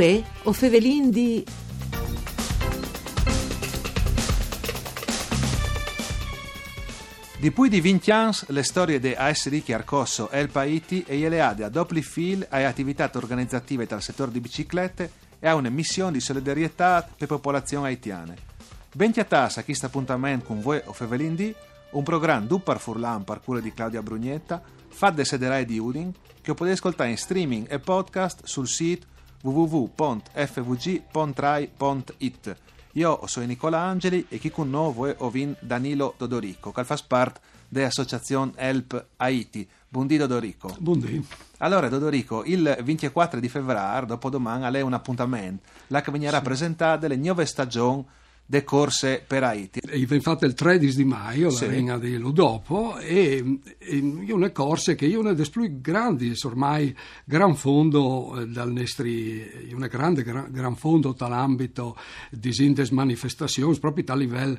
Uè, o fevelin di... Di più di 20 anni le storie di ASD Chiarcosso e il Paiti e le ade a doppio fil a attività organizzative dal settore di biciclette e a una missione di solidarietà per la popolazione haitiane. Ben chiatassa a questo appuntamento con voi o Fevelin di un programma du par Furlan par cura di Claudia Brugnetta, fatto da Sederai di Udin, che potete ascoltare in streaming e podcast sul sito www.fvg.rai.it io sono Nicola Angeli e chi con noi è Ovin Danilo Dodorico, che fa parte dell'associazione Help Haiti. Buondì Dodorico. Buondì. Allora Dodorico, il 24 di febbraio, dopodomani, è un appuntamento, là che viene sì. rappresentata le nuove stagioni de corse per Haiti. Infatti il 13 di maio, sì. la regna di dopo, e, e una corse che è una delle più grandi, ormai gran fondo eh, dal nostri, una grande gran, gran fondo dall'ambito di sintes manifestazioni, proprio a livello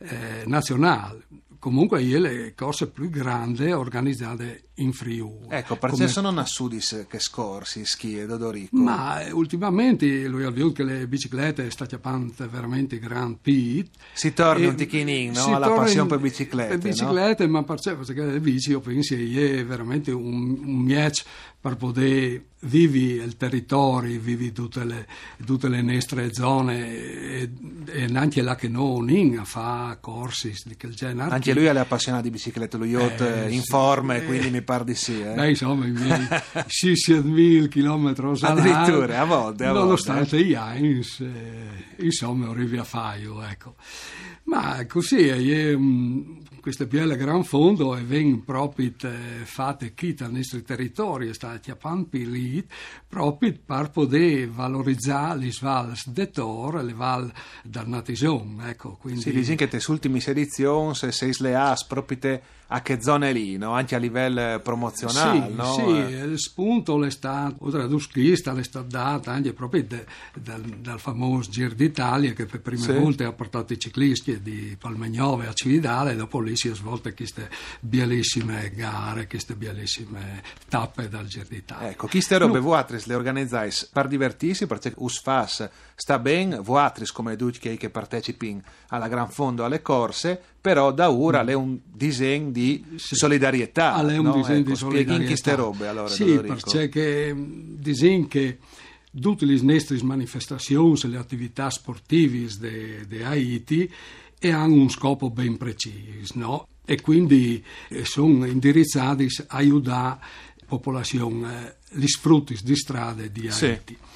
eh, nazionale comunque io le cose più grandi organizzate in Friuli. Ecco, perché come... sono a Sudis che scorsi, schi e Dodorico? Ma eh, ultimamente lui ha visto che le biciclette stanno chiamando veramente gran pit. Si torna un ticchinin, no? Alla passione per biciclette, Per biciclette, no? ma perché, perché le bici, io penso che è veramente un, un match per poter vivi il territorio, vivi tutte le, tutte le nostre zone e, e anche là che non a fa corsi di quel genere. Anche lui è appassionato di biciclette, lo yacht eh, in forma eh, quindi mi pare di sì. Eh. Beh, insomma, i miei 6.000 km all'anno. Addirittura, a volte, a Nonostante volte. gli Heinz, eh, insomma, arrivi a faio, ecco. Ma così è um, questo piede gran fondo e ven proprio eh, fatte qui dal nostro territorio, sta chiappando lì, proprio per poter valorizzare le valli de Tor e le valli dal Natison. Ecco, quindi... Sì, che te ultime edizioni sei le has proprio a che zone lì, no? anche a livello promozionale. Sì, no? sì eh. il spunto è stato, oltre ad Uschista, è stato dato anche proprio de, dal, dal, famoso Giro d'Italia che per prime sì. volte ha portato i ciclisti di Palmegnove a Cividale e dopo lì si è svolte queste bellissime gare, queste bellissime tappe dal Giro d'Italia. Ecco, queste robe no. voi le organizzate per divertirsi, perché USFAS sta bene, voi come tutti che partecipi alla Gran Fondo alle corse, però da ora mm. è un disegno di solidarietà. Ah, è un no? disegno ecco, di solidarietà. queste robe allora. Sì, perché mm, disegno che tutte le nostre manifestazioni, le attività sportive di Haiti e hanno un scopo ben preciso, no? E quindi eh, sono indirizzati a aiutare la popolazione, eh, gli sfrutti di strade di Haiti. Sì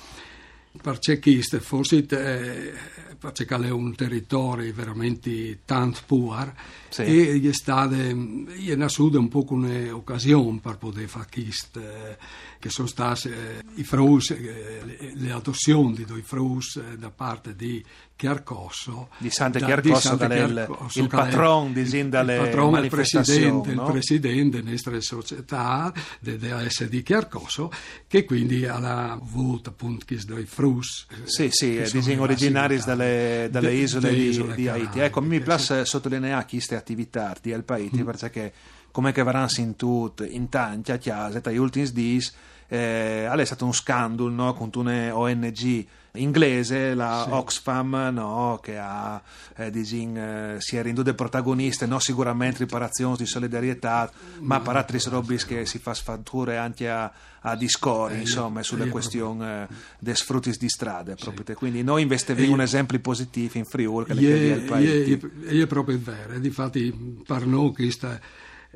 perché questo forse eh, perché è un territorio veramente tanto puro sì. e gli è stata è nascuta un po' un'occasione per poter fare questo eh, che sono state eh, i frus, eh, le, le, adozioni due frus eh, da parte di Chiarcosso di Sante Chiarcosso, da, Chiarcosso il, il patron di Zindale il patron il presidente, no? il presidente nostra società della SD Chiarcosso che quindi ha avuto appunto due frus sì sì disegni originari dalle, dalle de, isole, de, di, isole di Haiti ecco mi piace sottolineare queste attività di El Haiti mm. perché come che verranno in tutto in tanti a chiesa tra gli ultimi dis eh, è stato un scandalo no? con una ONG inglese, la sì. Oxfam, no? che ha, eh, disin, eh, si è renduta protagonista, no? sicuramente riparazioni di solidarietà, ma per altri robis che si fa sfatture anche a, a discorri, eh, insomma, sulle questioni eh, dei sfrutti di strade. Sì. Quindi noi investiamo un esempio positivo in Friuli, che è il paese. È proprio vero, difatti per noi questa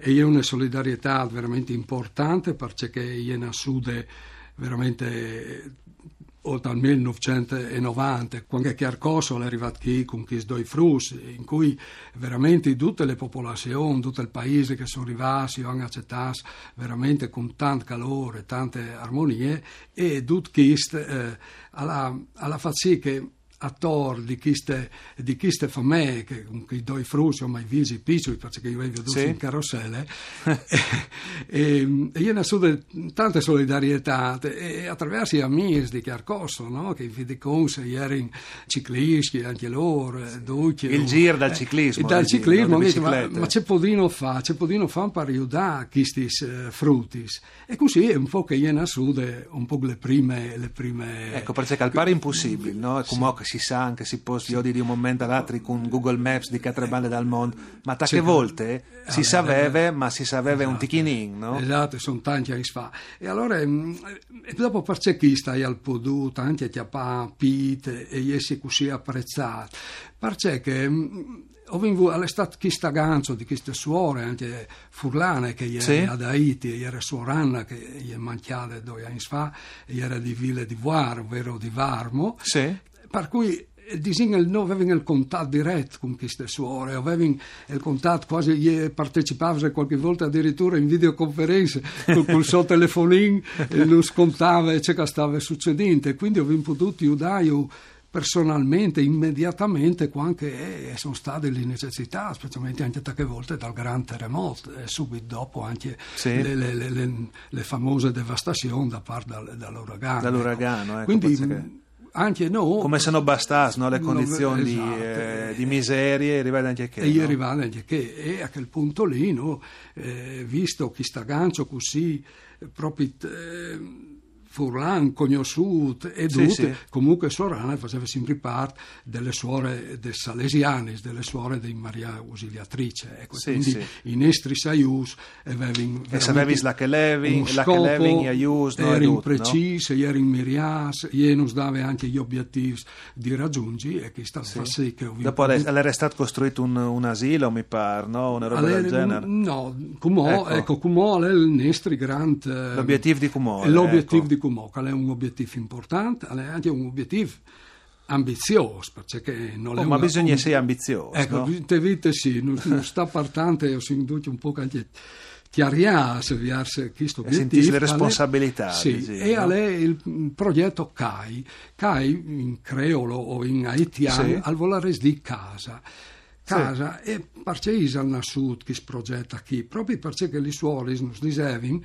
e è una solidarietà veramente importante perché è sude veramente oltre al 1990, quando Chiarcoso è arrivato qui con questi due frus, in cui veramente tutte le popolazioni, tutto il paese che sono arrivati, hanno accettato veramente con tanto calore, tante armonie, e tutto questo eh, alla, alla fa sì che attor di queste, di queste famiglie che con i due frutti ho mai visto i piccoli perché io vedo sì. in carrozzelle e, e io ne so tante solidarietà e attraverso gli amici di Chiarcosso no? che vi dicono se erano ciclisti anche loro sì. il giro dal ciclismo eh, dal ciclismo no? ma, ma c'è podino fa c'è podino fa per aiutare questi uh, frutti e così è un po' che io ne so un po' le prime, le prime ecco perché al pari impossibile no? Come si sa anche si può io di un momento all'altro con Google Maps di quattro bande dal mondo. Ma tante volte si sapeva ma si sapeva esatto, un ticchinin no? esatto sono tanti anni fa. E allora mm, e dopo perché chi stai al Podù tanti a chiappare pite e essi così apprezzati. Perché che mm, ho vinto all'estate chi sta ganzo di queste suore anche furlane che ieri sì. ad Haiti ieri suoranna che gli è manchiata due anni fa ieri di Ville di Voir ovvero di Varmo. Sì per cui disin non avevano il contatto diretto con queste suore, avevano il contatto quasi, partecipavano qualche volta addirittura in videoconferenze con, il suo telefonino e non scontava ciò che stava succedendo, quindi ho potuto aiutare personalmente, immediatamente, quando sono state le necessità, specialmente anche tante volte dal gran terremoto e subito dopo anche sì. le, le, le, le, famose devastazioni da parte dall'uragano. Dall'uragano, ecco. ecco Quindi, anche no, come se non bastasse no, le condizioni esatto, di, eh, di, miserie arrivate anche che e no? arrivate anche che e a quel punto lì no, eh, visto che sta gancio così proprio eh, Furlan, conosciuto e sì, sì. comunque Sorana faceva sempre parte delle suore dei Salesiani, delle suore di Maria Ausiliatrice. Ecco, sì, quindi i nostri aius avevano e sapevi la che levi, la che levi aius, no, erano precisi, no? erano mirias, non dava anche gli obiettivi di raggiungere e che sta sì. sì che Dopo è stato costruito un, un, asilo, mi pare, no? Una roba del genere. No, Cumò, ecco, ecco Cumò è il nostro grande... L'obiettivo di Cumò. L'obiettivo ecco. di Cumò, che è un obiettivo importante, è anche un obiettivo ambizioso perché non oh, è ma una, bisogna essere ambizioso ecco, vite sì non, non sta partendo e si induce un po' anche chiaria se viarse questo obiettivo le responsabilità sì, diciamo, e no? è il progetto CAI CAI in creolo o in haitiano sì. al volare di casa casa sì. e perché sud che si progetta qui proprio perché gli suoli non dicevano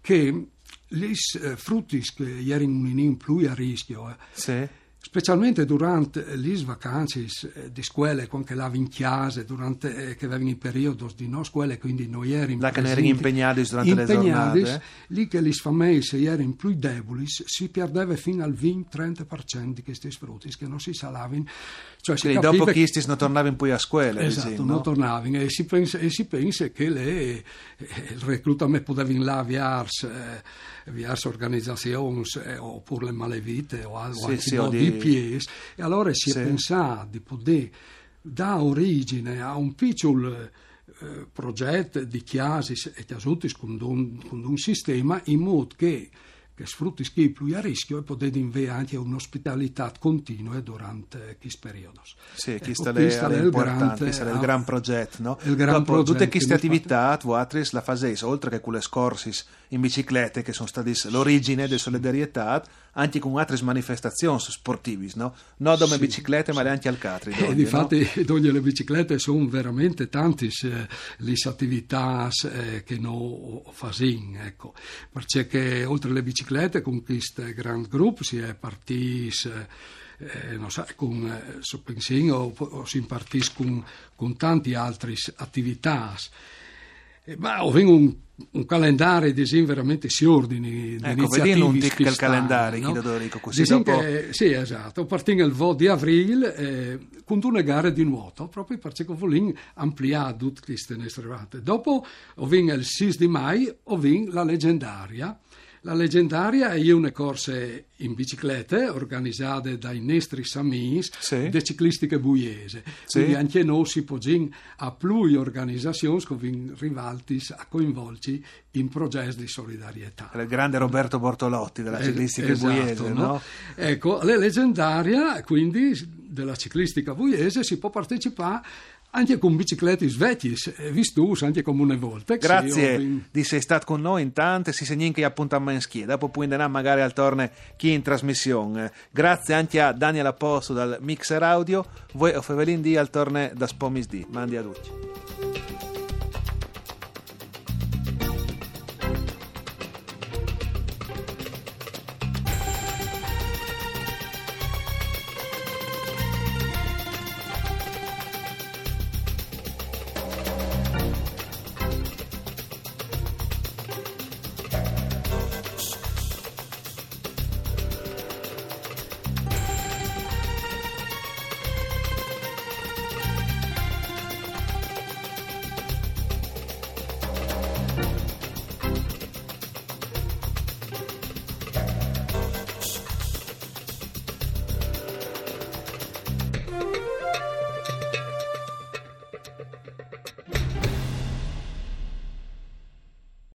che gli eh, frutti che erano in più a rischio eh, sì specialmente durante le vacanze eh, di scuole, quando là in chiesa, durante eh, che avevano in periodo di no scuole, quindi noi eravamo che erano impegnati durante impegnati, le giornate. Lì che le famiglie erano più deboli, si perdeva fino al 20-30% di questi frutti che non si salavano. Cioè, si quindi dopo questi non tornavano poi a scuola. Esatto, esempio, non no? tornavano e si pensa, e si pensa che le, eh, il reclutamento poteva là avviarsi, eh, organizzazioni eh, oppure le malevite o altro, sì, sì, di pies e allora si sì. è pensato di poter dare origine a un piccolo eh, progetto di chiasis e chiasutis con un, con un sistema in modo che che sfrutti più a rischio e potete avere anche un'ospitalità continua durante questo periodo. Sì, ecco, questo è, è importante, questo è il gran progetto, no? Il gran Dopo, progetto tutte queste attività, voi la fate, oltre che quelle scorsi in biciclette, che sono state l'origine della solidarietà, anche con altre manifestazioni sportive, no? Non come sì, biciclette, sì. ma anche al catri. E difatti, no? le biciclette sono veramente tante eh, le attività eh, che noi facciamo, ecco. Perché oltre alle biciclette, con questo grande gruppo si è partiti... Eh, non so, con eh, so pensiero, o, o si impartisce con, con tante altre attività. Eh, ma ho un un calendario disin veramente si ordini ecco, vedi un tic il calendario no? Dorico, così dopo... che, sì esatto partendo il vo di aprile eh, con due gare di nuoto proprio perché volevo ampliare tutte queste nostre dopo ho vinto il 6 di mai ho vinto la leggendaria la leggendaria è una corsa in biciclette organizzate dai nostri samis sì. de ciclistiche buiese. Sì. Quindi anche noi si poggiamo a più organizzazioni con rivaltis a coinvolci in progetti di solidarietà. Il grande Roberto Bortolotti della ciclistica esatto, buiese, no? no? Ecco, la leggendaria quindi della ciclistica buiese si può partecipare anche con biciclette svecchi, visto anche come una volta. Grazie sì, di sei stato con noi in tante, si segna che appuntamento in schia, dopo poi andrà magari al torne chi in trasmissione. Grazie anche a Daniel Apposto dal Mixer Audio, voi o Fevelin di al torne da Spomis di. Mandi a tutti.